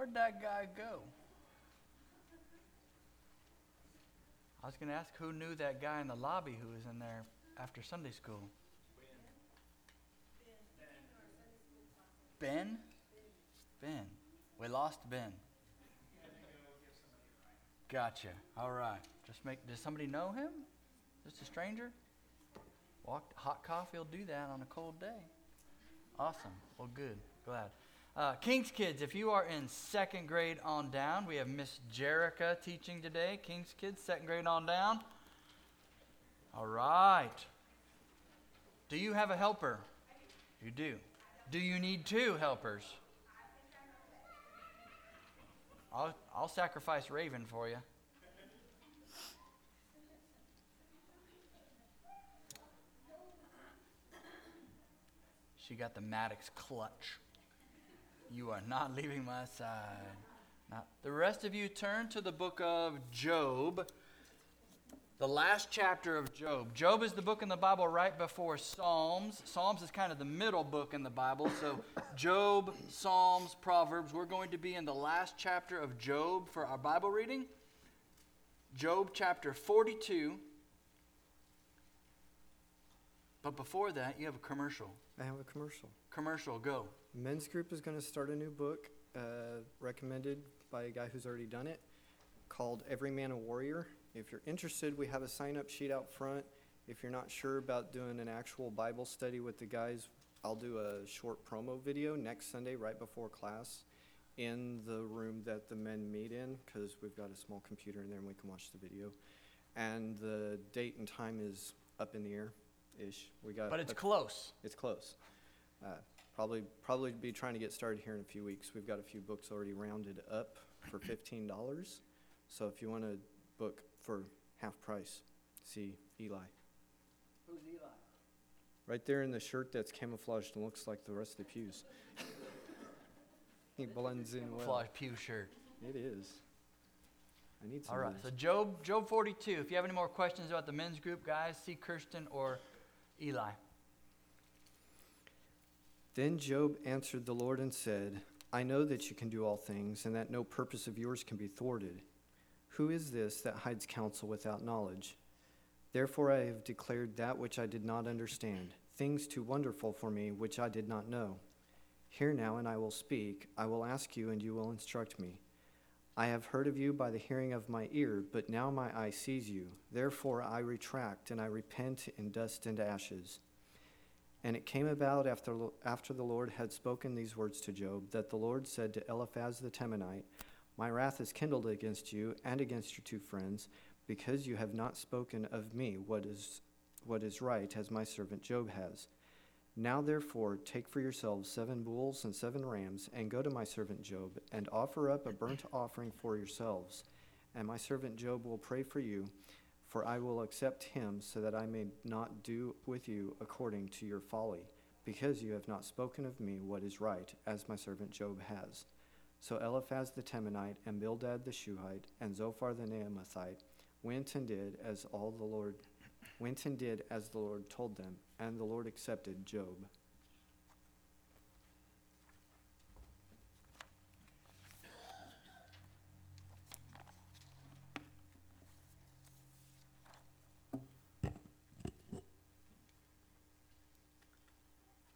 Where'd that guy go? I was going to ask who knew that guy in the lobby who was in there after Sunday school. Ben? Ben. We lost Ben. Gotcha. All right. Just make. Does somebody know him? Just a stranger? Walk, hot coffee will do that on a cold day. Awesome. Well, good. Glad. Uh, King's Kids, if you are in second grade on down, we have Miss Jerica teaching today. King's Kids, second grade on down. All right. Do you have a helper? You do. Do you need two helpers? I'll, I'll sacrifice Raven for you. She got the Maddox clutch. You are not leaving my side. Now, the rest of you turn to the book of Job, the last chapter of Job. Job is the book in the Bible right before Psalms. Psalms is kind of the middle book in the Bible. So, Job, Psalms, Proverbs. We're going to be in the last chapter of Job for our Bible reading. Job chapter 42. But before that, you have a commercial. I have a commercial. Commercial, go. Men's group is going to start a new book uh, recommended by a guy who's already done it called Every Man a Warrior. If you're interested, we have a sign up sheet out front. If you're not sure about doing an actual Bible study with the guys, I'll do a short promo video next Sunday right before class in the room that the men meet in because we've got a small computer in there and we can watch the video. And the date and time is up in the air ish. We got But it's a- close. it's close. Uh, probably probably be trying to get started here in a few weeks. We've got a few books already rounded up for fifteen dollars. So if you want to book for half price, see Eli. Who's Eli? Right there in the shirt that's camouflaged and looks like the rest of the pews. he blends in well. Camouflage pew shirt. It is. I need some. All right. of So those. Job, Job 42. If you have any more questions about the men's group, guys, see Kirsten or Eli. Then Job answered the Lord and said, I know that you can do all things, and that no purpose of yours can be thwarted. Who is this that hides counsel without knowledge? Therefore I have declared that which I did not understand, things too wonderful for me which I did not know. Hear now, and I will speak. I will ask you, and you will instruct me. I have heard of you by the hearing of my ear, but now my eye sees you. Therefore I retract, and I repent in dust and ashes. And it came about after, after the Lord had spoken these words to Job that the Lord said to Eliphaz the Temanite, My wrath is kindled against you and against your two friends, because you have not spoken of me what is, what is right, as my servant Job has. Now therefore take for yourselves seven bulls and seven rams, and go to my servant Job, and offer up a burnt offering for yourselves. And my servant Job will pray for you, for I will accept him, so that I may not do with you according to your folly, because you have not spoken of me what is right, as my servant Job has. So Eliphaz the Temanite, and Bildad the Shuhite, and Zophar the Naamathite went and did as all the Lord went and did as the Lord told them, and the Lord accepted Job.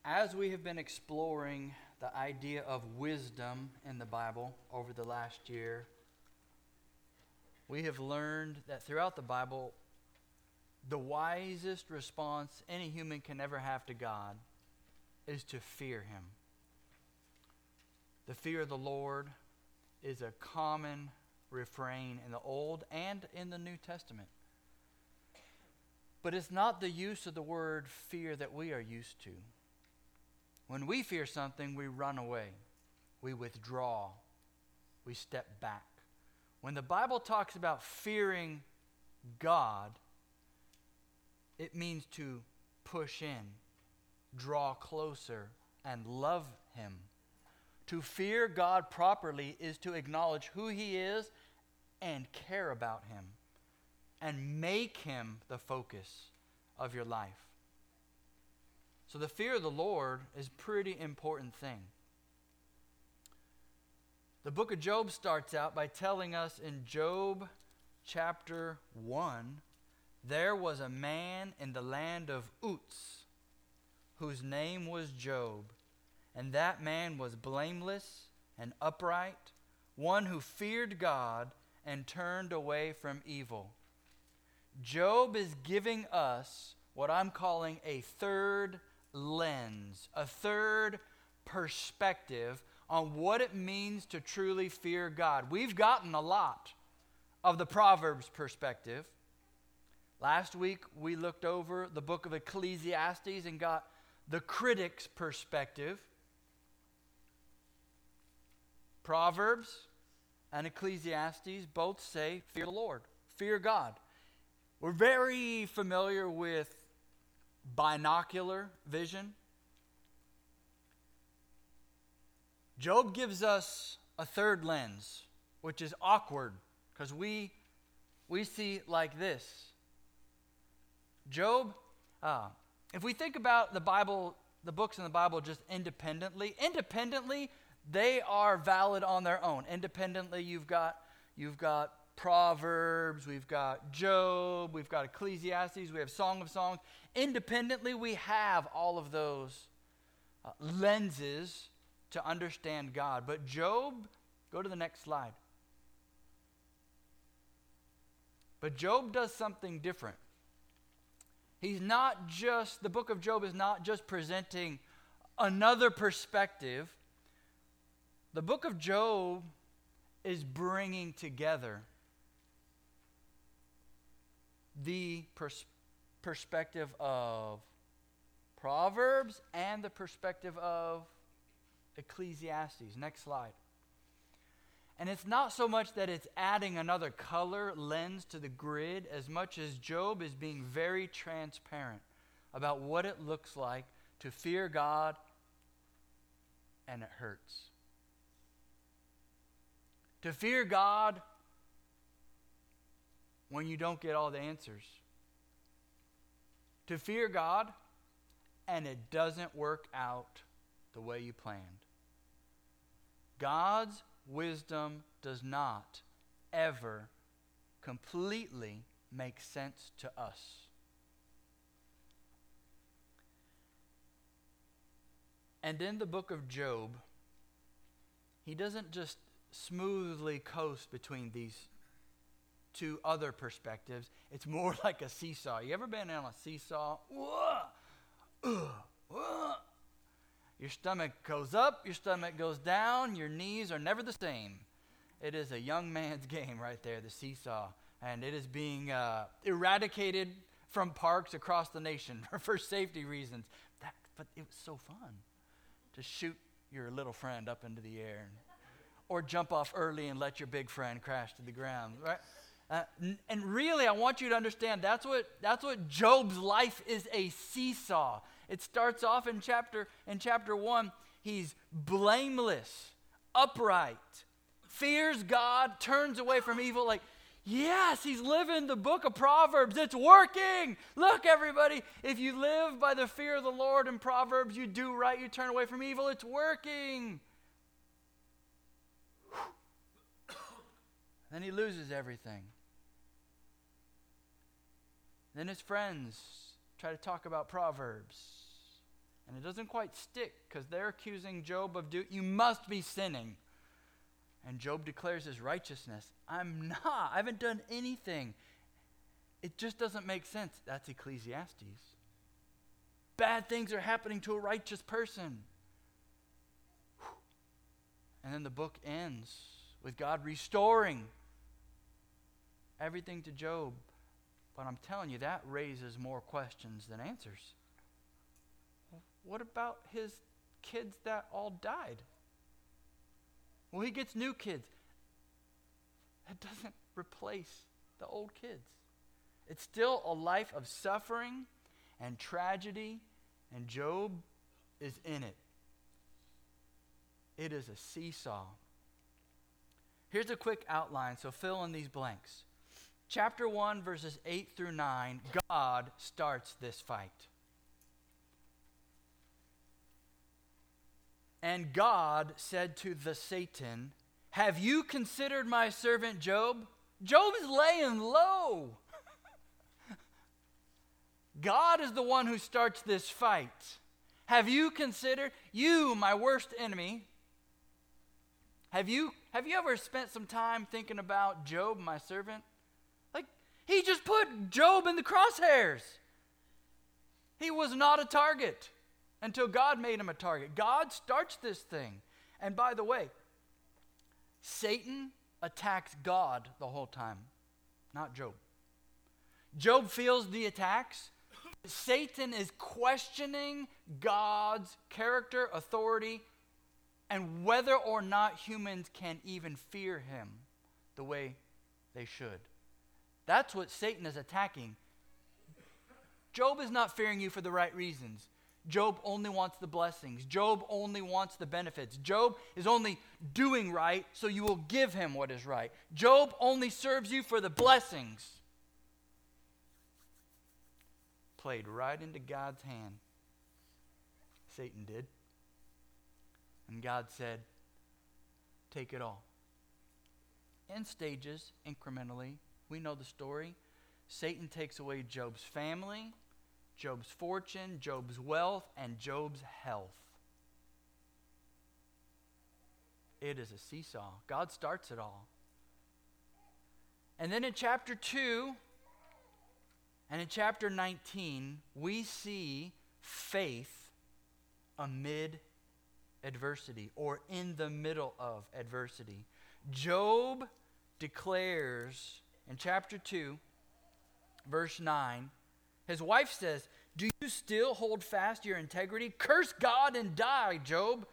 As we have been exploring the idea of wisdom in the Bible over the last year, we have learned that throughout the Bible, the wisest response any human can ever have to God is to fear Him. The fear of the Lord is a common refrain in the Old and in the New Testament. But it's not the use of the word fear that we are used to. When we fear something, we run away, we withdraw, we step back. When the Bible talks about fearing God, it means to push in, draw closer, and love Him. To fear God properly is to acknowledge who He is and care about Him and make Him the focus of your life. So the fear of the Lord is a pretty important thing. The book of Job starts out by telling us in Job chapter 1 there was a man in the land of Uz whose name was Job, and that man was blameless and upright, one who feared God and turned away from evil. Job is giving us what I'm calling a third lens, a third perspective on what it means to truly fear God. We've gotten a lot of the Proverbs perspective. Last week, we looked over the book of Ecclesiastes and got the critic's perspective. Proverbs and Ecclesiastes both say, Fear the Lord, fear God. We're very familiar with binocular vision. Job gives us a third lens, which is awkward because we, we see like this. Job, uh, if we think about the Bible, the books in the Bible just independently, independently, they are valid on their own. Independently, you've got, you've got Proverbs, we've got Job, we've got Ecclesiastes, we have Song of Songs. Independently, we have all of those uh, lenses to understand God. But Job, go to the next slide. But Job does something different. He's not just, the book of Job is not just presenting another perspective. The book of Job is bringing together the pers- perspective of Proverbs and the perspective of Ecclesiastes. Next slide. And it's not so much that it's adding another color lens to the grid as much as Job is being very transparent about what it looks like to fear God and it hurts. To fear God when you don't get all the answers. To fear God and it doesn't work out the way you planned. God's wisdom does not ever completely make sense to us. And in the book of Job, he doesn't just smoothly coast between these two other perspectives. It's more like a seesaw. You ever been on a seesaw? Your stomach goes up, your stomach goes down, your knees are never the same. It is a young man's game right there, the seesaw. And it is being uh, eradicated from parks across the nation for safety reasons. That, but it was so fun to shoot your little friend up into the air. Or jump off early and let your big friend crash to the ground, right? Uh, and really, I want you to understand that's what, that's what Job's life is a seesaw. It starts off in chapter, in chapter 1. He's blameless, upright, fears God, turns away from evil. Like, yes, he's living the book of Proverbs. It's working. Look, everybody, if you live by the fear of the Lord in Proverbs, you do right, you turn away from evil, it's working. then he loses everything. Then his friends try to talk about Proverbs. And it doesn't quite stick because they're accusing Job of do you must be sinning. And Job declares his righteousness. I'm not. I haven't done anything. It just doesn't make sense. That's Ecclesiastes. Bad things are happening to a righteous person. And then the book ends with God restoring everything to Job. But I'm telling you, that raises more questions than answers. What about his kids that all died? Well, he gets new kids. That doesn't replace the old kids. It's still a life of suffering and tragedy, and Job is in it. It is a seesaw. Here's a quick outline, so fill in these blanks. Chapter 1, verses 8 through 9, God starts this fight. And God said to the Satan, Have you considered my servant Job? Job is laying low. God is the one who starts this fight. Have you considered, you, my worst enemy, have you, have you ever spent some time thinking about Job, my servant? He just put Job in the crosshairs. He was not a target until God made him a target. God starts this thing. And by the way, Satan attacks God the whole time, not Job. Job feels the attacks. Satan is questioning God's character, authority, and whether or not humans can even fear him the way they should. That's what Satan is attacking. Job is not fearing you for the right reasons. Job only wants the blessings. Job only wants the benefits. Job is only doing right so you will give him what is right. Job only serves you for the blessings. Played right into God's hand. Satan did. And God said, Take it all. In stages, incrementally, we know the story. Satan takes away Job's family, Job's fortune, Job's wealth, and Job's health. It is a seesaw. God starts it all. And then in chapter 2 and in chapter 19, we see faith amid adversity or in the middle of adversity. Job declares in chapter 2, verse 9, his wife says, Do you still hold fast your integrity? Curse God and die, Job.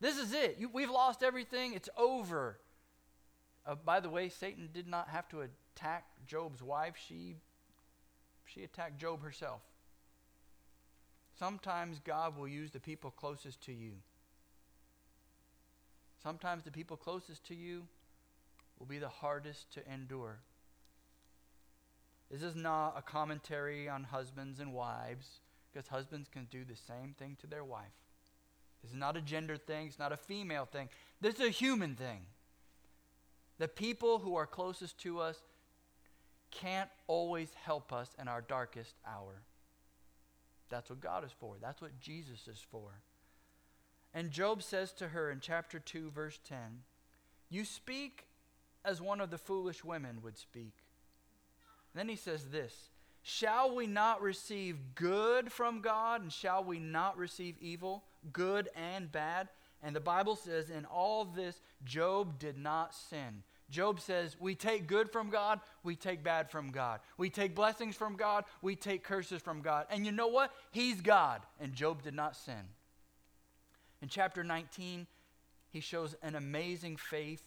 This is it. You, we've lost everything. It's over. Uh, by the way, Satan did not have to attack Job's wife, she, she attacked Job herself. Sometimes God will use the people closest to you. Sometimes the people closest to you will be the hardest to endure. This is not a commentary on husbands and wives, because husbands can do the same thing to their wife. This is not a gender thing, it's not a female thing. This is a human thing. The people who are closest to us can't always help us in our darkest hour. That's what God is for. That's what Jesus is for. And Job says to her in chapter 2, verse 10 You speak as one of the foolish women would speak. Then he says this Shall we not receive good from God, and shall we not receive evil, good and bad? And the Bible says, in all this, Job did not sin. Job says, We take good from God, we take bad from God. We take blessings from God, we take curses from God. And you know what? He's God, and Job did not sin. In chapter 19, he shows an amazing faith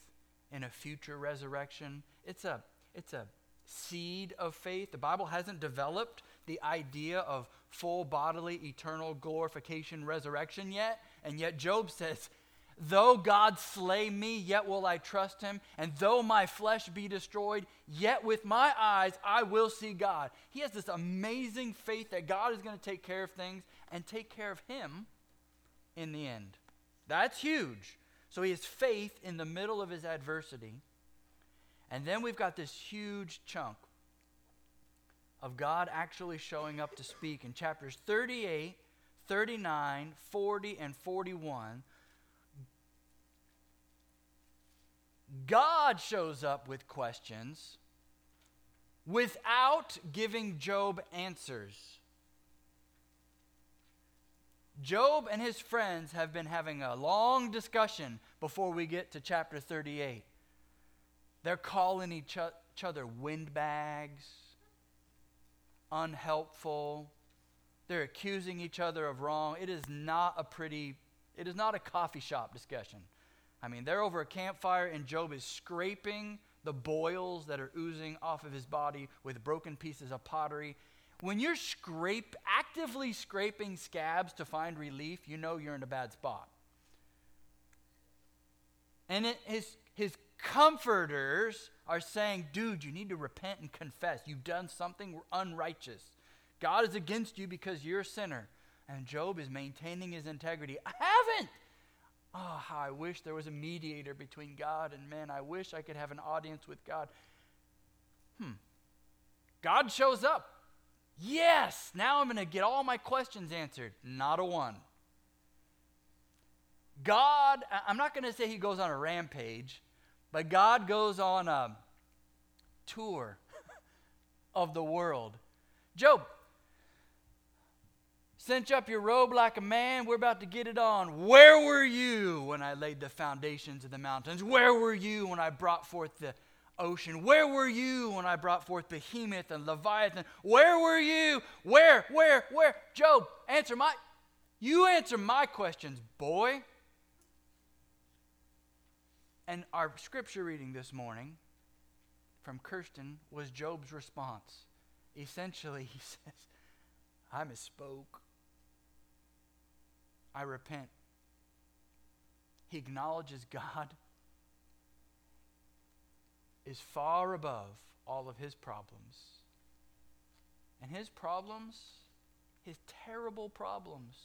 in a future resurrection. It's a, it's a seed of faith. The Bible hasn't developed the idea of full bodily, eternal glorification, resurrection yet. And yet, Job says, Though God slay me, yet will I trust him. And though my flesh be destroyed, yet with my eyes I will see God. He has this amazing faith that God is going to take care of things and take care of him in the end. That's huge. So he has faith in the middle of his adversity. And then we've got this huge chunk of God actually showing up to speak in chapters 38, 39, 40, and 41. God shows up with questions without giving Job answers. Job and his friends have been having a long discussion before we get to chapter 38. They're calling each, other windbags, unhelpful. They're accusing each other of wrong. It is not a pretty, it is not a coffee shop discussion. I mean, they're over a campfire, and Job is scraping the boils that are oozing off of his body with broken pieces of pottery. When you're scrape, actively scraping scabs to find relief, you know you're in a bad spot. And it, his, his comforters are saying, dude, you need to repent and confess. You've done something unrighteous. God is against you because you're a sinner. And Job is maintaining his integrity. I haven't. Oh, how I wish there was a mediator between God and men. I wish I could have an audience with God. Hmm. God shows up. Yes, now I'm going to get all my questions answered. Not a one. God, I'm not going to say he goes on a rampage, but God goes on a tour of the world. Job, cinch up your robe like a man. We're about to get it on. Where were you when I laid the foundations of the mountains? Where were you when I brought forth the ocean? Where were you when I brought forth Behemoth and Leviathan? Where were you? Where, where, where? Job, answer my, you answer my questions, boy. And our scripture reading this morning from Kirsten was Job's response. Essentially, he says, I misspoke. I repent. He acknowledges God is far above all of his problems. And his problems, his terrible problems,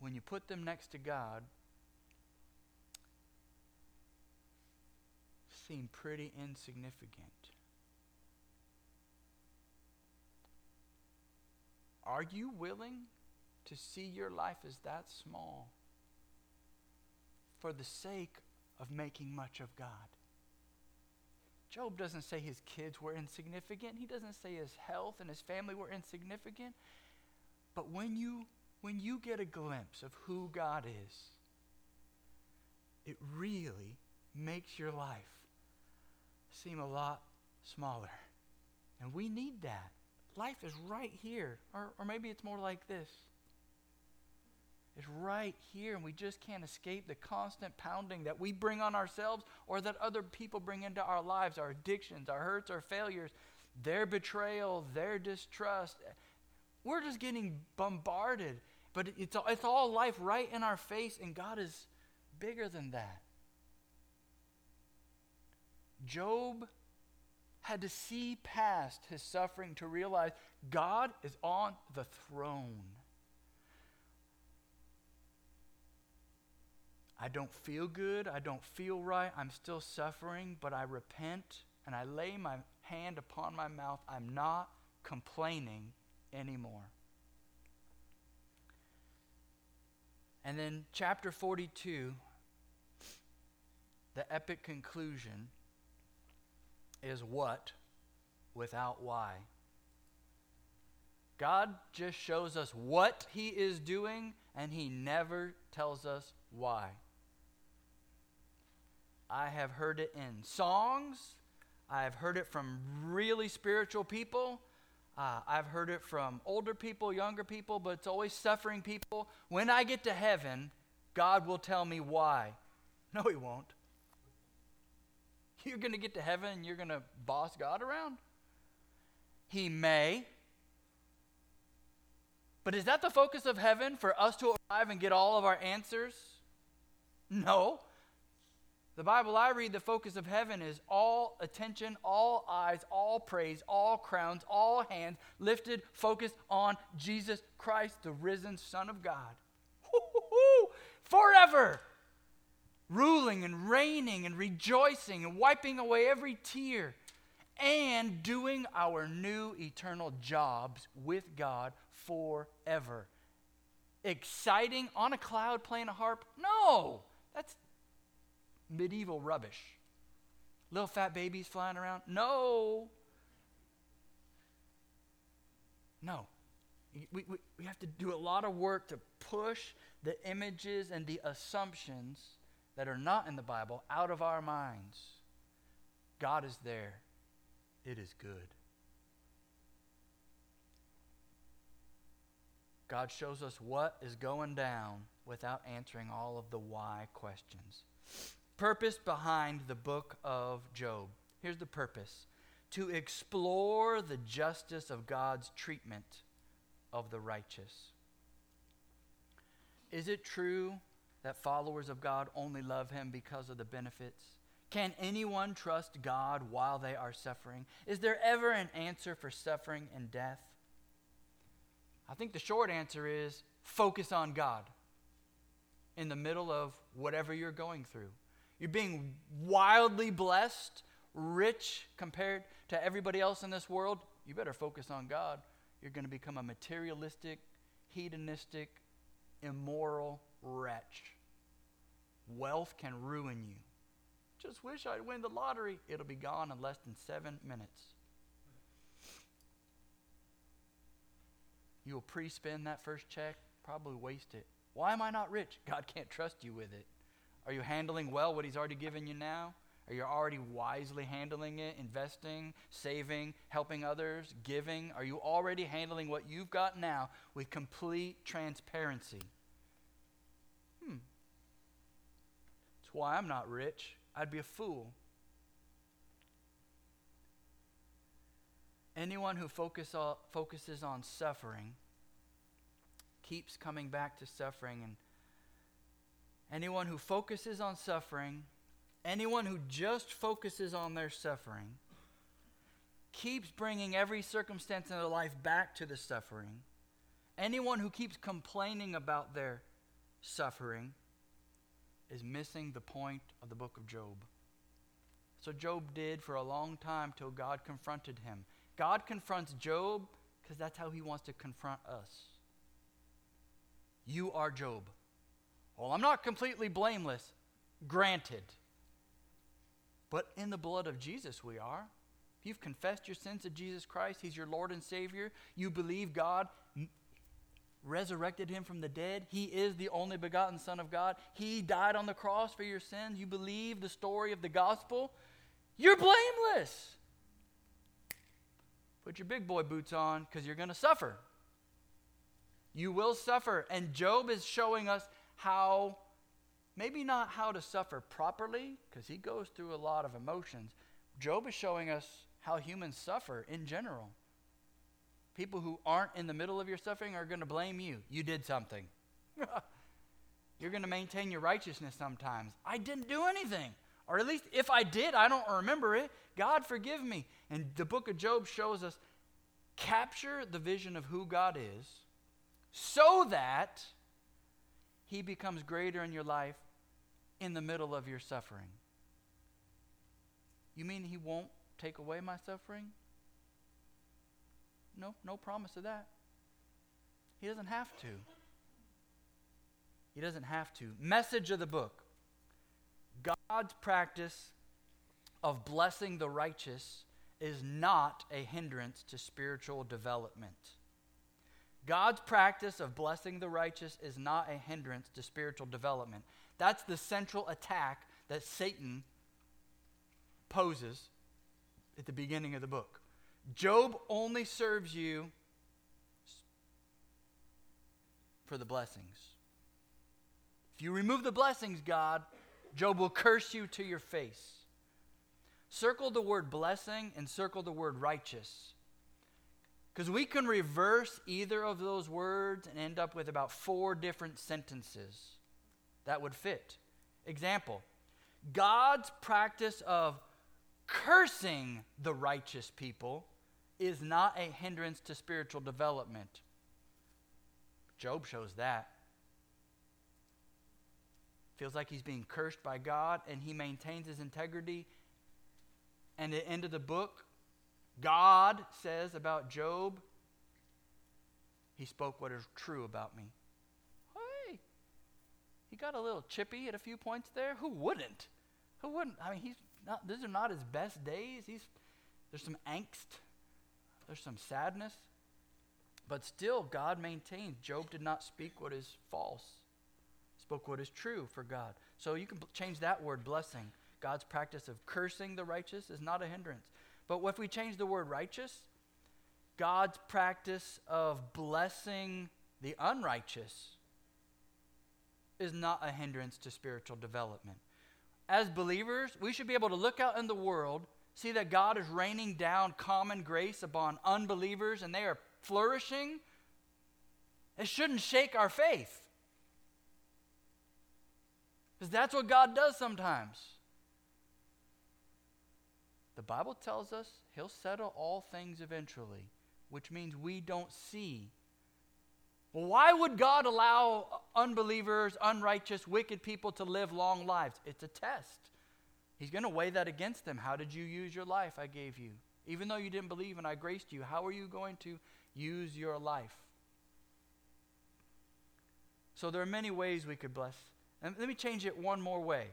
when you put them next to God, seem pretty insignificant. Are you willing to see your life as that small for the sake of making much of God? Job doesn't say his kids were insignificant. He doesn't say his health and his family were insignificant. But when you when you get a glimpse of who God is, it really makes your life seem a lot smaller. And we need that. Life is right here. Or, or maybe it's more like this it's right here, and we just can't escape the constant pounding that we bring on ourselves or that other people bring into our lives our addictions, our hurts, our failures, their betrayal, their distrust. We're just getting bombarded. But it's, it's all life right in our face, and God is bigger than that. Job had to see past his suffering to realize God is on the throne. I don't feel good. I don't feel right. I'm still suffering, but I repent and I lay my hand upon my mouth. I'm not complaining anymore. And then, chapter 42, the epic conclusion is what without why. God just shows us what He is doing, and He never tells us why. I have heard it in songs. I have heard it from really spiritual people. Uh, I've heard it from older people, younger people, but it's always suffering people. When I get to heaven, God will tell me why. No, He won't. You're going to get to heaven and you're going to boss God around? He may. But is that the focus of heaven for us to arrive and get all of our answers? No. The Bible I read, the focus of heaven is all attention, all eyes, all praise, all crowns, all hands lifted, focused on Jesus Christ, the risen Son of God. Forever. Ruling and reigning and rejoicing and wiping away every tear and doing our new eternal jobs with God forever. Exciting on a cloud playing a harp? No, that's medieval rubbish. Little fat babies flying around? No. No. We, we, we have to do a lot of work to push the images and the assumptions that are not in the Bible out of our minds. God is there. It is good. God shows us what is going down without answering all of the why questions purpose behind the book of Job. Here's the purpose to explore the justice of God's treatment of the righteous. Is it true that followers of God only love Him because of the benefits? Can anyone trust God while they are suffering? Is there ever an answer for suffering and death? I think the short answer is focus on God. in the middle of whatever you're going through. You're being wildly blessed, rich compared to everybody else in this world. You better focus on God. You're going to become a materialistic, hedonistic, immoral wretch. Wealth can ruin you. Just wish I'd win the lottery. It'll be gone in less than seven minutes. You will pre spend that first check, probably waste it. Why am I not rich? God can't trust you with it. Are you handling well what He's already given you now? Are you already wisely handling it, investing, saving, helping others, giving? Are you already handling what you've got now with complete transparency? That's why I'm not rich. I'd be a fool. Anyone who focus on, focuses on suffering keeps coming back to suffering. And anyone who focuses on suffering, anyone who just focuses on their suffering, keeps bringing every circumstance in their life back to the suffering. Anyone who keeps complaining about their suffering is missing the point of the book of Job. So Job did for a long time till God confronted him. God confronts Job because that's how he wants to confront us. You are Job. Well, I'm not completely blameless, granted. But in the blood of Jesus, we are. If you've confessed your sins to Jesus Christ, He's your Lord and Savior, you believe God resurrected him from the dead. He is the only begotten Son of God. He died on the cross for your sins. You believe the story of the gospel. You're blameless. Put your big boy boots on because you're going to suffer. You will suffer. And Job is showing us how, maybe not how to suffer properly, because he goes through a lot of emotions. Job is showing us how humans suffer in general. People who aren't in the middle of your suffering are going to blame you. You did something. You're going to maintain your righteousness sometimes. I didn't do anything. Or at least if I did, I don't remember it. God forgive me. And the book of Job shows us capture the vision of who God is so that he becomes greater in your life in the middle of your suffering. You mean he won't take away my suffering? No, no promise of that. He doesn't have to. He doesn't have to. Message of the book God's practice of blessing the righteous is not a hindrance to spiritual development. God's practice of blessing the righteous is not a hindrance to spiritual development. That's the central attack that Satan poses at the beginning of the book. Job only serves you for the blessings. If you remove the blessings, God, Job will curse you to your face. Circle the word blessing and circle the word righteous. Because we can reverse either of those words and end up with about four different sentences that would fit. Example God's practice of cursing the righteous people is not a hindrance to spiritual development. Job shows that. Feels like he's being cursed by God and he maintains his integrity. And at the end of the book, God says about Job, he spoke what is true about me. Hey, he got a little chippy at a few points there. Who wouldn't? Who wouldn't? I mean, he's not, these are not his best days. He's, there's some angst there's some sadness. But still, God maintains Job did not speak what is false, spoke what is true for God. So you can change that word, blessing. God's practice of cursing the righteous is not a hindrance. But if we change the word righteous, God's practice of blessing the unrighteous is not a hindrance to spiritual development. As believers, we should be able to look out in the world see that God is raining down common grace upon unbelievers and they are flourishing, it shouldn't shake our faith. Because that's what God does sometimes. The Bible tells us He'll settle all things eventually, which means we don't see why would God allow unbelievers, unrighteous, wicked people to live long lives? It's a test. He's going to weigh that against them. How did you use your life I gave you? Even though you didn't believe and I graced you, how are you going to use your life? So there are many ways we could bless. And let me change it one more way.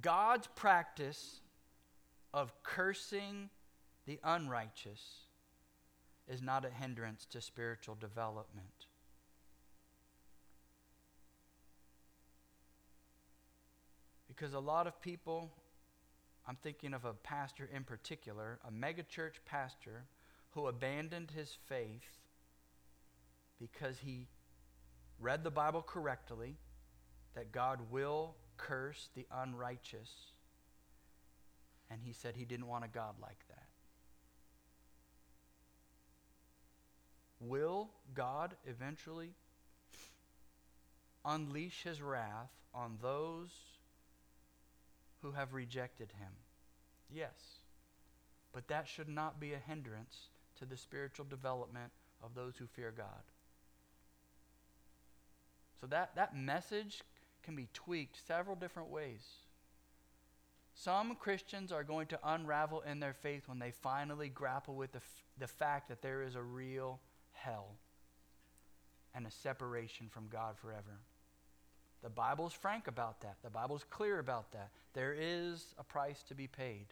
God's practice of cursing the unrighteous is not a hindrance to spiritual development. Because a lot of people, I'm thinking of a pastor in particular, a megachurch pastor who abandoned his faith because he read the Bible correctly, that God will curse the unrighteous, and he said he didn't want a God like that. Will God eventually unleash his wrath on those who have rejected him? Yes. But that should not be a hindrance to the spiritual development of those who fear God. So that, that message can be tweaked several different ways. Some Christians are going to unravel in their faith when they finally grapple with the, f- the fact that there is a real hell and a separation from God forever. The Bible's frank about that. The Bible's clear about that. There is a price to be paid.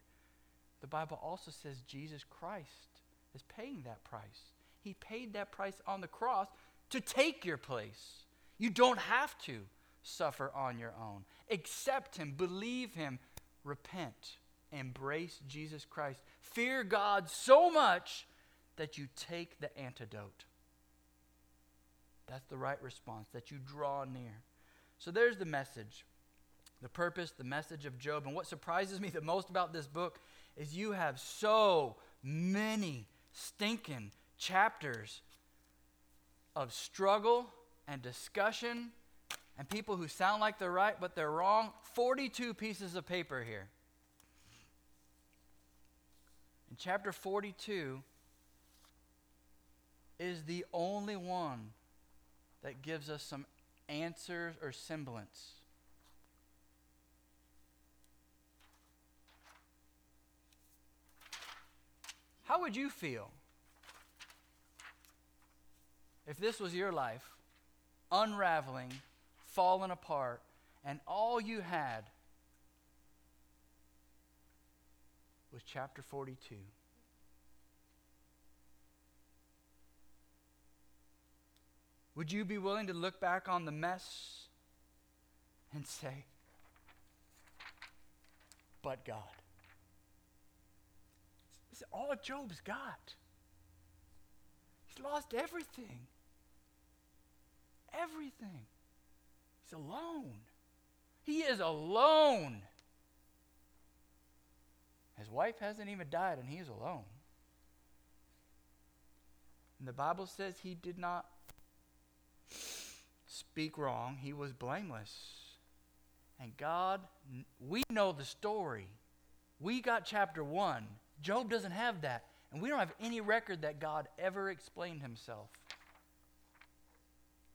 The Bible also says Jesus Christ is paying that price. He paid that price on the cross to take your place. You don't have to suffer on your own. Accept Him, believe Him, repent, embrace Jesus Christ. Fear God so much that you take the antidote. That's the right response, that you draw near. So there's the message, the purpose, the message of Job. And what surprises me the most about this book is you have so many stinking chapters of struggle and discussion and people who sound like they're right but they're wrong. 42 pieces of paper here. In chapter 42 is the only one that gives us some answers or semblance. How would you feel if this was your life, unraveling, falling apart, and all you had was chapter 42? Would you be willing to look back on the mess and say, but God? This is all Job's got. He's lost everything. Everything. He's alone. He is alone. His wife hasn't even died, and he's alone. And the Bible says he did not speak wrong, he was blameless. And God, we know the story. We got chapter 1. Job doesn't have that. And we don't have any record that God ever explained himself.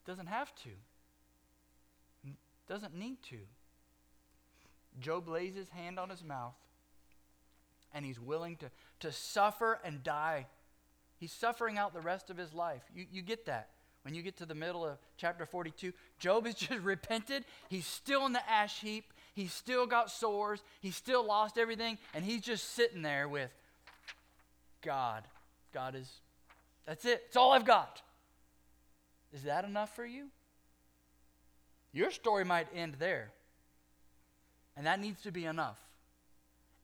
Doesn't have to. Doesn't need to. Job lays his hand on his mouth and he's willing to, to suffer and die. He's suffering out the rest of his life. You, you get that. When you get to the middle of chapter 42, Job has just repented. He's still in the ash heap. He's still got sores. He's still lost everything. And he's just sitting there with God. God is, that's it. It's all I've got. Is that enough for you? Your story might end there. And that needs to be enough.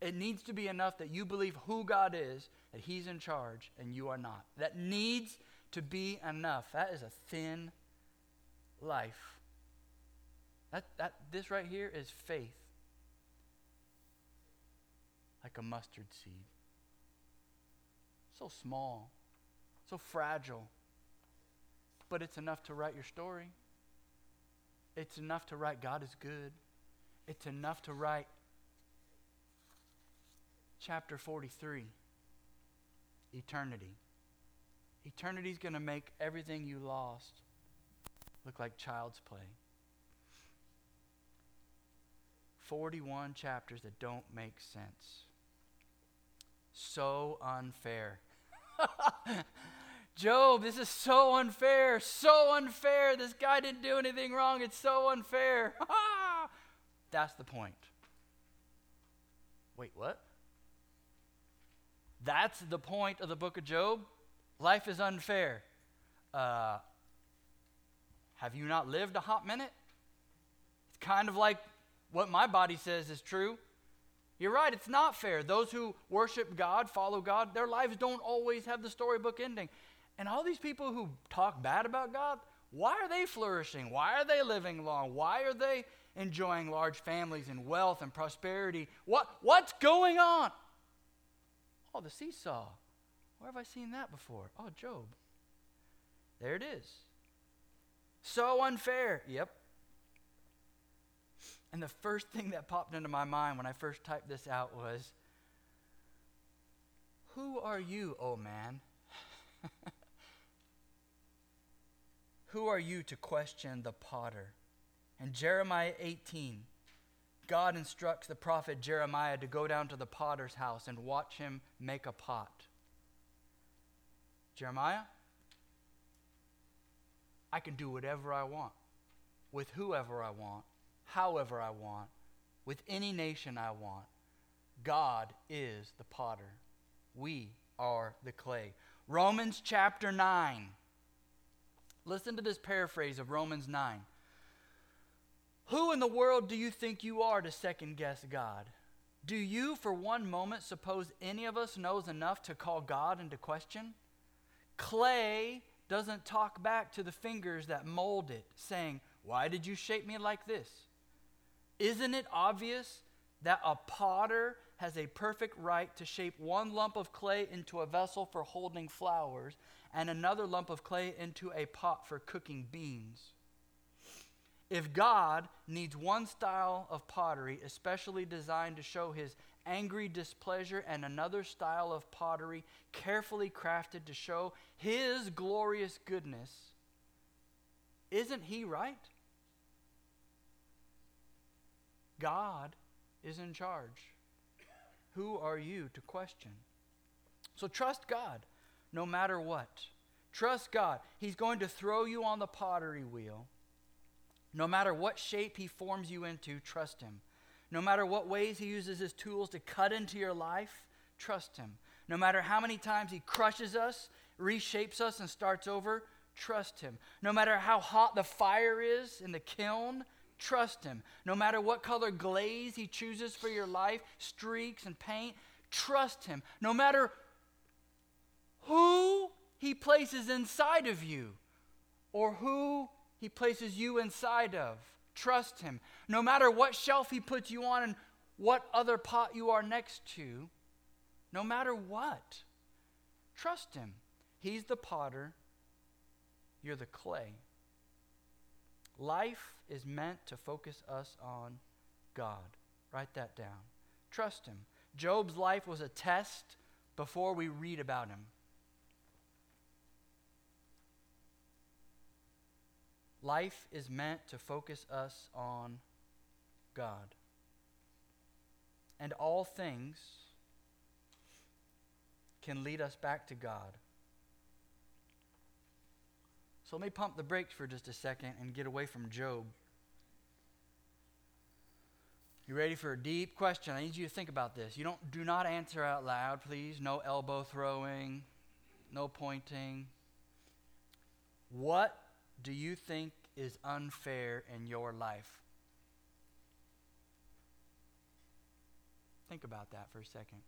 It needs to be enough that you believe who God is, that He's in charge, and you are not. That needs to be enough. That is a thin life. That, that, this right here is faith, like a mustard seed. So small, so fragile, but it's enough to write your story. It's enough to write God is good. It's enough to write chapter 43 eternity Eternity's going to make everything you lost look like child's play. 41 chapters that don't make sense. So unfair. Job, this is so unfair. So unfair. This guy didn't do anything wrong. It's so unfair. That's the point. Wait, what? That's the point of the book of Job? Life is unfair. Uh, have you not lived a hot minute? It's kind of like what my body says is true. You're right, it's not fair. Those who worship God, follow God, their lives don't always have the storybook ending. And all these people who talk bad about God, why are they flourishing? Why are they living long? Why are they enjoying large families and wealth and prosperity? What, what's going on? Oh, the seesaw. Where have I seen that before? Oh, Job. There it is. So unfair. Yep. And the first thing that popped into my mind when I first typed this out was Who are you, oh man? Who are you to question the potter? In Jeremiah 18, God instructs the prophet Jeremiah to go down to the potter's house and watch him make a pot. Jeremiah, I can do whatever I want, with whoever I want, however I want, with any nation I want. God is the potter. We are the clay. Romans chapter 9. Listen to this paraphrase of Romans 9. Who in the world do you think you are to second guess God? Do you, for one moment, suppose any of us knows enough to call God into question? Clay doesn't talk back to the fingers that mold it, saying, Why did you shape me like this? Isn't it obvious that a potter has a perfect right to shape one lump of clay into a vessel for holding flowers and another lump of clay into a pot for cooking beans? If God needs one style of pottery, especially designed to show his angry displeasure, and another style of pottery, carefully crafted to show his glorious goodness, isn't he right? God is in charge. Who are you to question? So trust God no matter what. Trust God. He's going to throw you on the pottery wheel. No matter what shape He forms you into, trust Him. No matter what ways He uses His tools to cut into your life, trust Him. No matter how many times He crushes us, reshapes us, and starts over, trust Him. No matter how hot the fire is in the kiln, trust Him. No matter what color glaze He chooses for your life, streaks and paint, trust Him. No matter who He places inside of you or who He places you inside of, trust Him. No matter what shelf He puts you on and what other pot you are next to, no matter what, trust Him. He's the potter, you're the clay. Life is meant to focus us on God. Write that down. Trust Him. Job's life was a test before we read about him. Life is meant to focus us on God. And all things can lead us back to God. So let me pump the brakes for just a second and get away from Job. You ready for a deep question? I need you to think about this. You don't do not answer out loud, please. No elbow throwing, no pointing. What do you think is unfair in your life? Think about that for a second.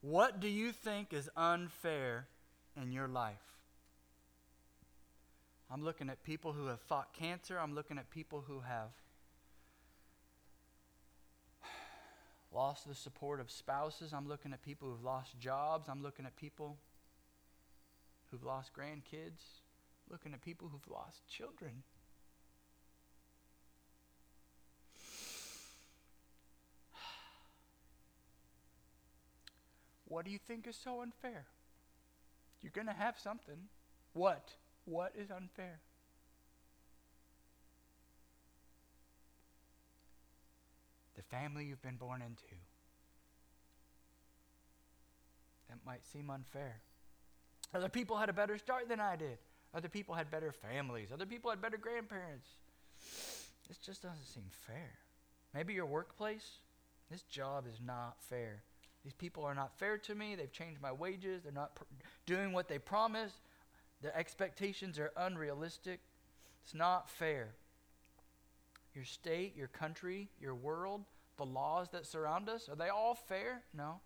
What do you think is unfair in your life? I'm looking at people who have fought cancer. I'm looking at people who have lost the support of spouses. I'm looking at people who've lost jobs. I'm looking at people who've lost grandkids, looking at people who've lost children. What do you think is so unfair? You're going to have something. What? What is unfair? The family you've been born into. That might seem unfair. Other people had a better start than I did. Other people had better families. Other people had better grandparents. This just doesn't seem fair. Maybe your workplace, this job is not fair. These people are not fair to me. They've changed my wages. They're not pr- doing what they promised. The expectations are unrealistic. It's not fair. Your state, your country, your world, the laws that surround us, are they all fair? No.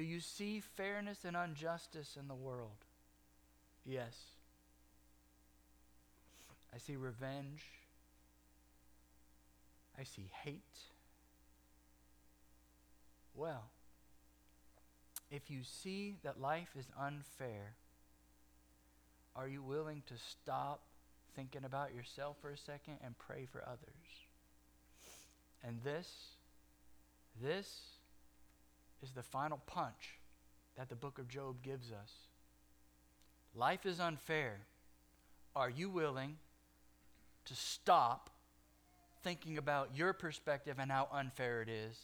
Do you see fairness and injustice in the world? Yes. I see revenge. I see hate. Well, if you see that life is unfair, are you willing to stop thinking about yourself for a second and pray for others? And this, this is the final punch that the book of Job gives us. Life is unfair. Are you willing to stop thinking about your perspective and how unfair it is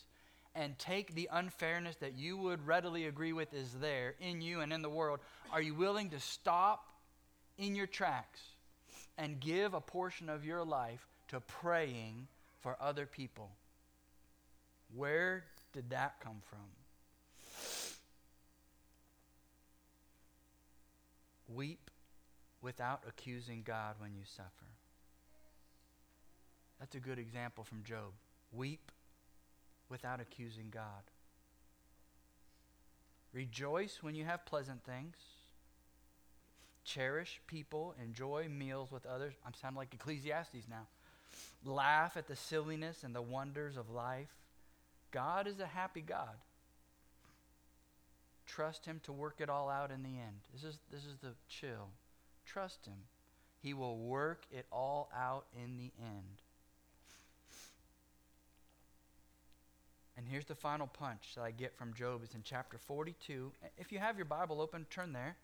and take the unfairness that you would readily agree with is there in you and in the world? Are you willing to stop in your tracks and give a portion of your life to praying for other people? Where did that come from? Weep without accusing God when you suffer. That's a good example from Job. Weep without accusing God. Rejoice when you have pleasant things. Cherish people. Enjoy meals with others. I'm sounding like Ecclesiastes now. Laugh at the silliness and the wonders of life. God is a happy God. Trust Him to work it all out in the end. This is, this is the chill. Trust Him. He will work it all out in the end. And here's the final punch that I get from Job. It's in chapter 42. If you have your Bible open, turn there.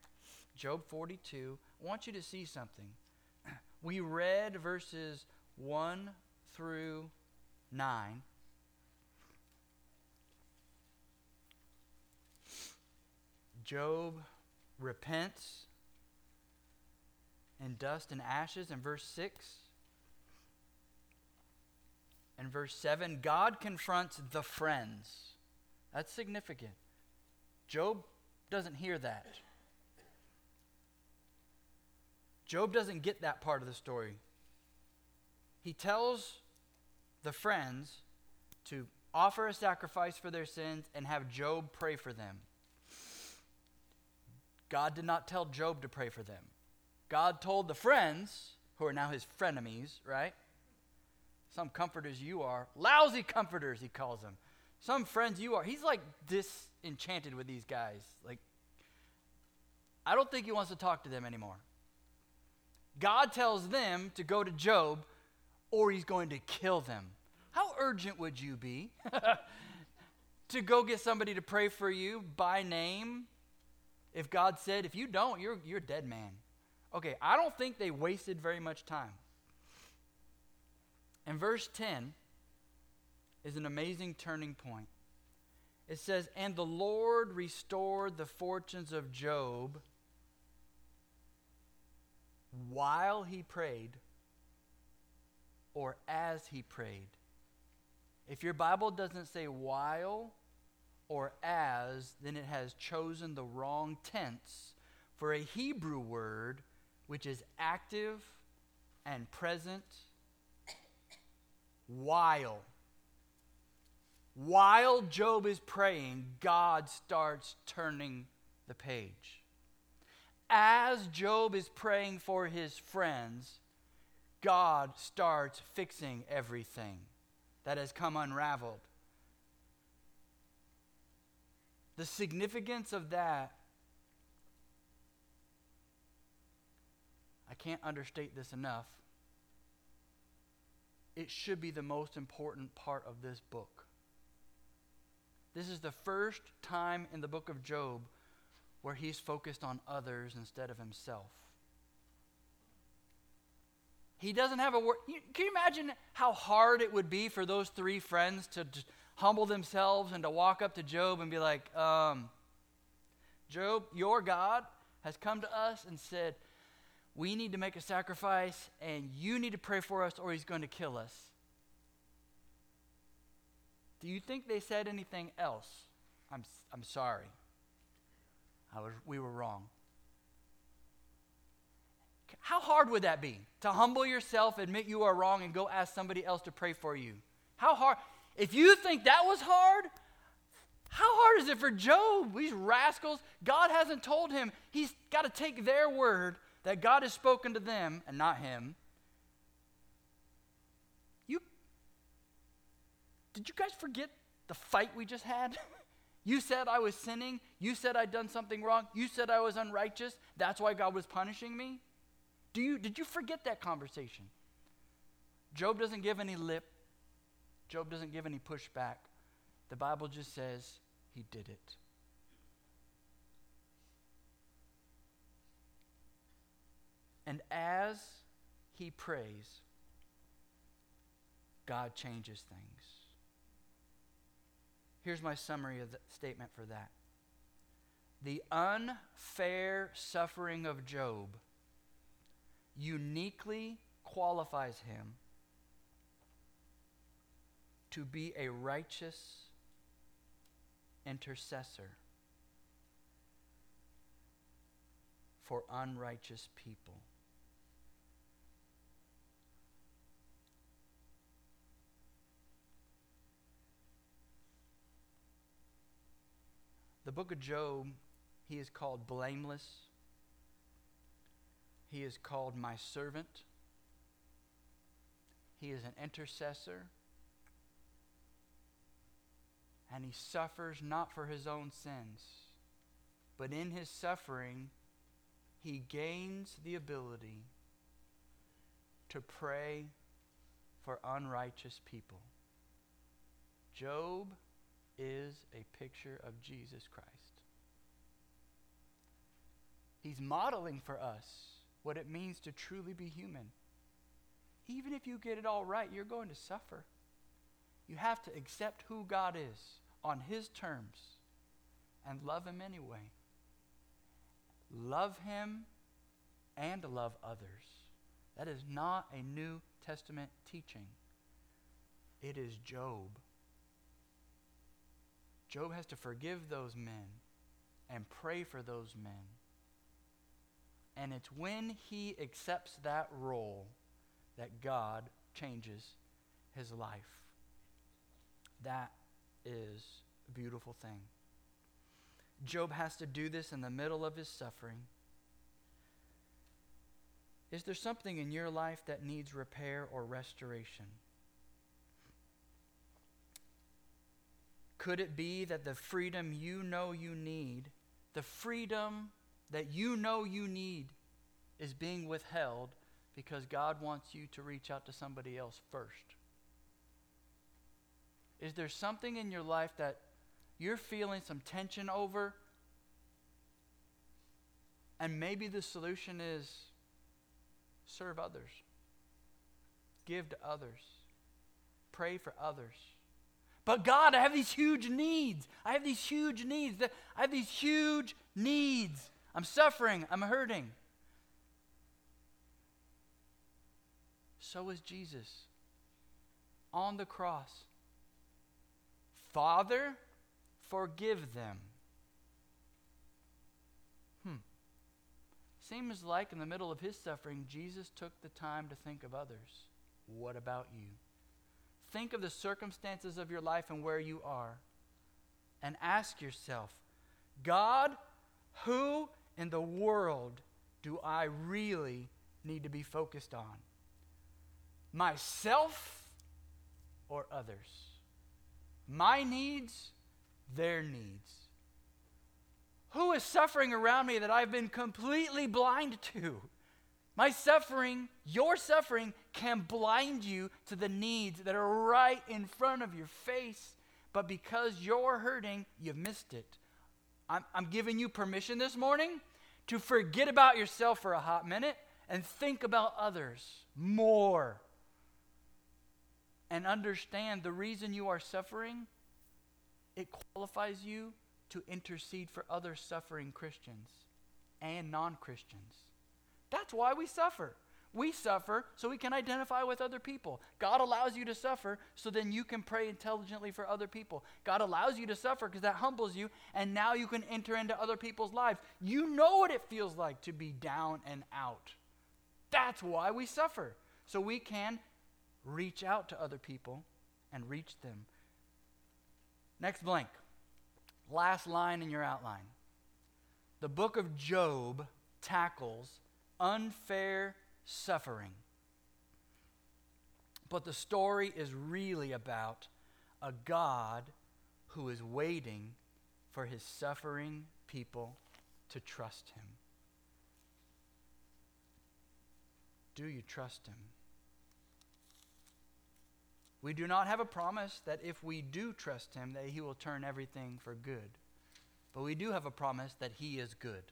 Job 42. I want you to see something. We read verses 1 through 9. Job repents in dust and ashes in verse 6. In verse 7, God confronts the friends. That's significant. Job doesn't hear that. Job doesn't get that part of the story. He tells the friends to offer a sacrifice for their sins and have Job pray for them. God did not tell Job to pray for them. God told the friends, who are now his frenemies, right? Some comforters you are. Lousy comforters, he calls them. Some friends you are. He's like disenchanted with these guys. Like, I don't think he wants to talk to them anymore. God tells them to go to Job or he's going to kill them. How urgent would you be to go get somebody to pray for you by name if God said, if you don't, you're, you're a dead man. Okay, I don't think they wasted very much time. And verse 10 is an amazing turning point. It says, And the Lord restored the fortunes of Job while he prayed or as he prayed. If your Bible doesn't say while, or as, then it has chosen the wrong tense for a Hebrew word which is active and present while. While Job is praying, God starts turning the page. As Job is praying for his friends, God starts fixing everything that has come unraveled. The significance of that, I can't understate this enough. It should be the most important part of this book. This is the first time in the book of Job where he's focused on others instead of himself. He doesn't have a word. Can you imagine how hard it would be for those three friends to humble themselves and to walk up to Job and be like, um, Job, your God has come to us and said, We need to make a sacrifice and you need to pray for us or he's going to kill us. Do you think they said anything else? I'm, I'm sorry. I was, we were wrong. How hard would that be? To humble yourself, admit you are wrong, and go ask somebody else to pray for you? How hard? If you think that was hard, how hard is it for Job? These rascals, God hasn't told him. He's got to take their word that God has spoken to them and not him. You Did you guys forget the fight we just had? you said I was sinning. You said I'd done something wrong. You said I was unrighteous. That's why God was punishing me. Do you, did you forget that conversation? Job doesn't give any lip, Job doesn't give any pushback. The Bible just says he did it. And as he prays, God changes things. Here's my summary of the statement for that. The unfair suffering of Job uniquely qualifies him to be a righteous intercessor for unrighteous people. The book of Job, he is called blameless he is called my servant. He is an intercessor. And he suffers not for his own sins, but in his suffering, he gains the ability to pray for unrighteous people. Job is a picture of Jesus Christ. He's modeling for us what it means to truly be human. Even if you get it all right, you're going to suffer. You have to accept who God is on His terms and love Him anyway. Love Him and love others. That is not a New Testament teaching, it is Job. Job has to forgive those men and pray for those men. And it's when he accepts that role that God changes his life. That is a beautiful thing. Job has to do this in the middle of his suffering. Is there something in your life that needs repair or restoration? Could it be that the freedom you know you need, the freedom that you know you need is being withheld because God wants you to reach out to somebody else first? Is there something in your life that you're feeling some tension over? And maybe the solution is serve others, give to others, pray for others. But God, I have these huge needs. I have these huge needs. I have these huge needs. I'm suffering. I'm hurting. So is Jesus on the cross. Father, forgive them. Hmm. Seems like in the middle of his suffering, Jesus took the time to think of others. What about you? Think of the circumstances of your life and where you are. And ask yourself God, who in the world do I really need to be focused on? Myself or others? My needs, their needs. Who is suffering around me that I've been completely blind to? My suffering, your suffering, can blind you to the needs that are right in front of your face. But because you're hurting, you've missed it. I'm, I'm giving you permission this morning to forget about yourself for a hot minute and think about others more. And understand the reason you are suffering, it qualifies you to intercede for other suffering Christians and non Christians. That's why we suffer. We suffer so we can identify with other people. God allows you to suffer so then you can pray intelligently for other people. God allows you to suffer because that humbles you, and now you can enter into other people's lives. You know what it feels like to be down and out. That's why we suffer. So we can reach out to other people and reach them. Next blank. Last line in your outline. The book of Job tackles unfair suffering. But the story is really about a God who is waiting for his suffering people to trust him. Do you trust him? We do not have a promise that if we do trust him that he will turn everything for good. But we do have a promise that he is good.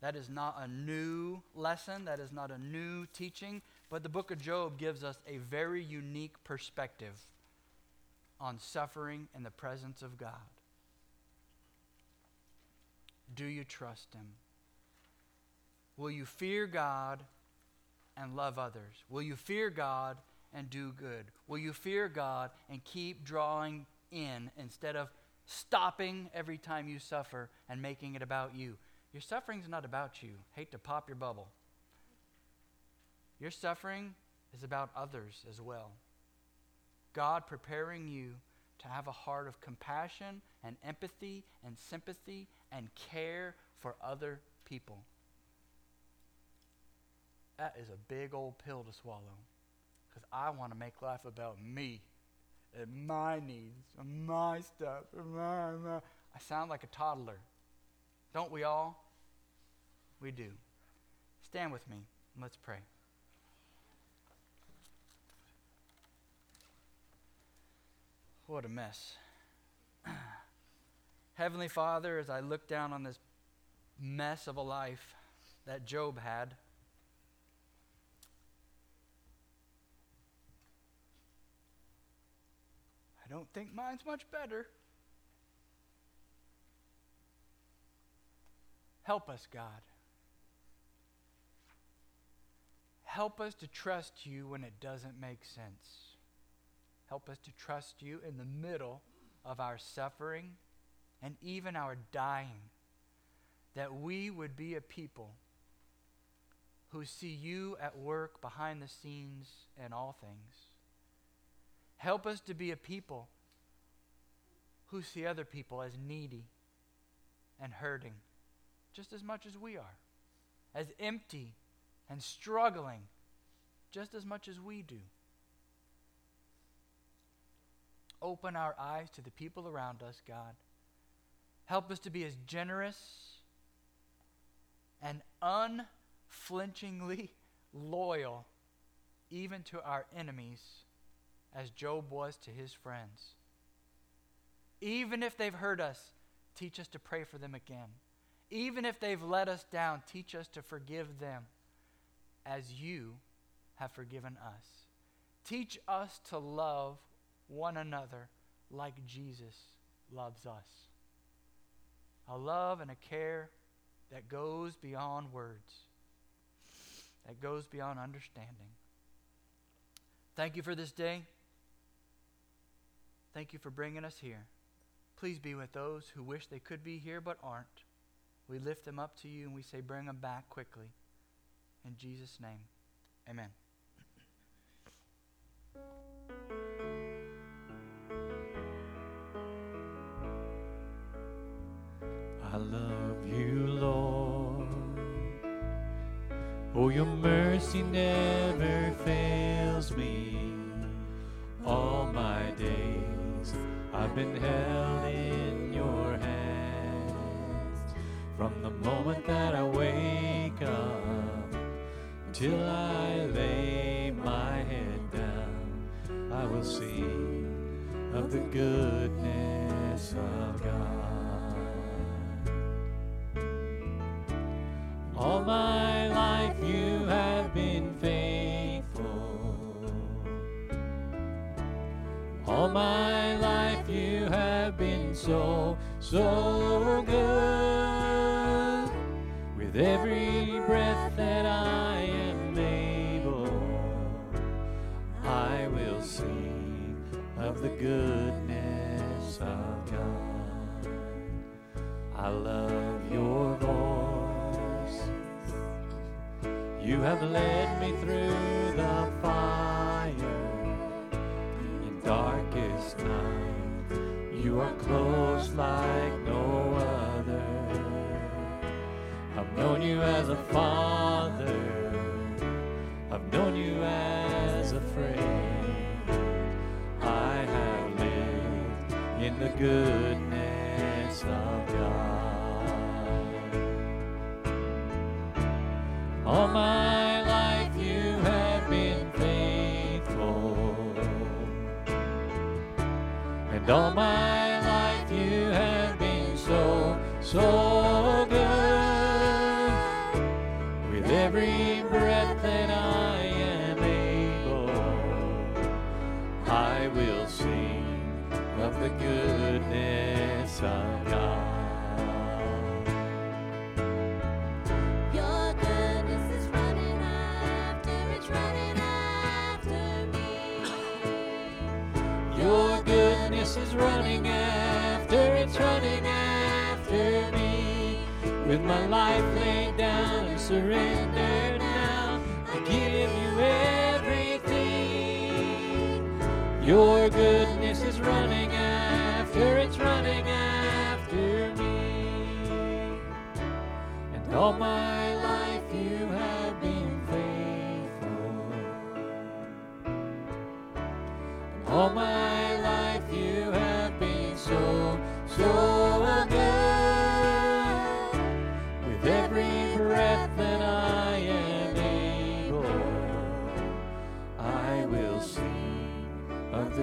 That is not a new lesson, that is not a new teaching, but the book of Job gives us a very unique perspective on suffering in the presence of God. Do you trust Him? Will you fear God and love others? Will you fear God and do good? Will you fear God and keep drawing in instead of stopping every time you suffer and making it about you? Your suffering's not about you. Hate to pop your bubble. Your suffering is about others as well. God preparing you to have a heart of compassion and empathy and sympathy and care for other people. That is a big old pill to swallow because I want to make life about me and my needs and my stuff. And my, my. I sound like a toddler. Don't we all? We do. Stand with me let's pray. What a mess. Heavenly Father, as I look down on this mess of a life that Job had, I don't think mine's much better. Help us, God. Help us to trust you when it doesn't make sense. Help us to trust you in the middle of our suffering and even our dying. That we would be a people who see you at work behind the scenes in all things. Help us to be a people who see other people as needy and hurting just as much as we are, as empty and struggling just as much as we do. Open our eyes to the people around us, God. Help us to be as generous and unflinchingly loyal, even to our enemies, as Job was to his friends. Even if they've hurt us, teach us to pray for them again. Even if they've let us down, teach us to forgive them as you have forgiven us. Teach us to love one another like Jesus loves us. A love and a care that goes beyond words, that goes beyond understanding. Thank you for this day. Thank you for bringing us here. Please be with those who wish they could be here but aren't. We lift them up to you and we say, bring them back quickly. In Jesus' name, amen. I love you, Lord. Oh, your mercy never fails me. All my days I've been held in your hands from the moment that I wake up till I lay my head down. I will see of the goodness of God. All my life you have been faithful. All my so, so good. With every breath that I am able, I will sing of the goodness of God. I love your voice. You have led me through the fire in darkest night. You are close like no other. I've known you as a father. I've known you as a friend. I have lived in the goodness of God. All my life you have been faithful. And all my so, good. With every breath that I am able, I will sing of the goodness of God. My life laid down and surrendered now, I give you everything. Your goodness is running after, it's running after me. And all my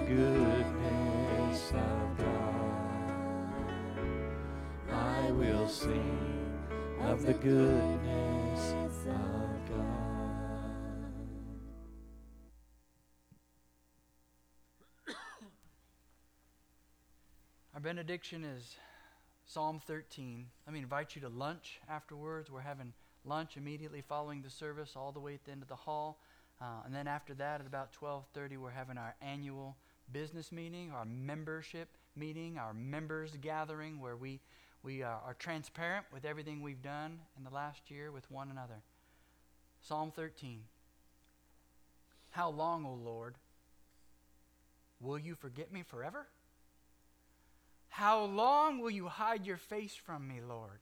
goodness of God. I will sing of the goodness of God. Our benediction is Psalm 13. Let me invite you to lunch afterwards. We're having lunch immediately following the service, all the way at the end of the hall. Uh, and then after that, at about 12:30, we're having our annual business meeting, our membership meeting, our members gathering, where we we uh, are transparent with everything we've done in the last year with one another. Psalm 13. How long, O Lord, will you forget me forever? How long will you hide your face from me, Lord?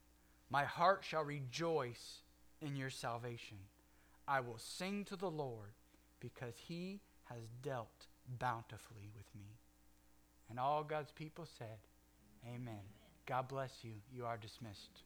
My heart shall rejoice in your salvation. I will sing to the Lord because he has dealt bountifully with me. And all God's people said, Amen. God bless you. You are dismissed.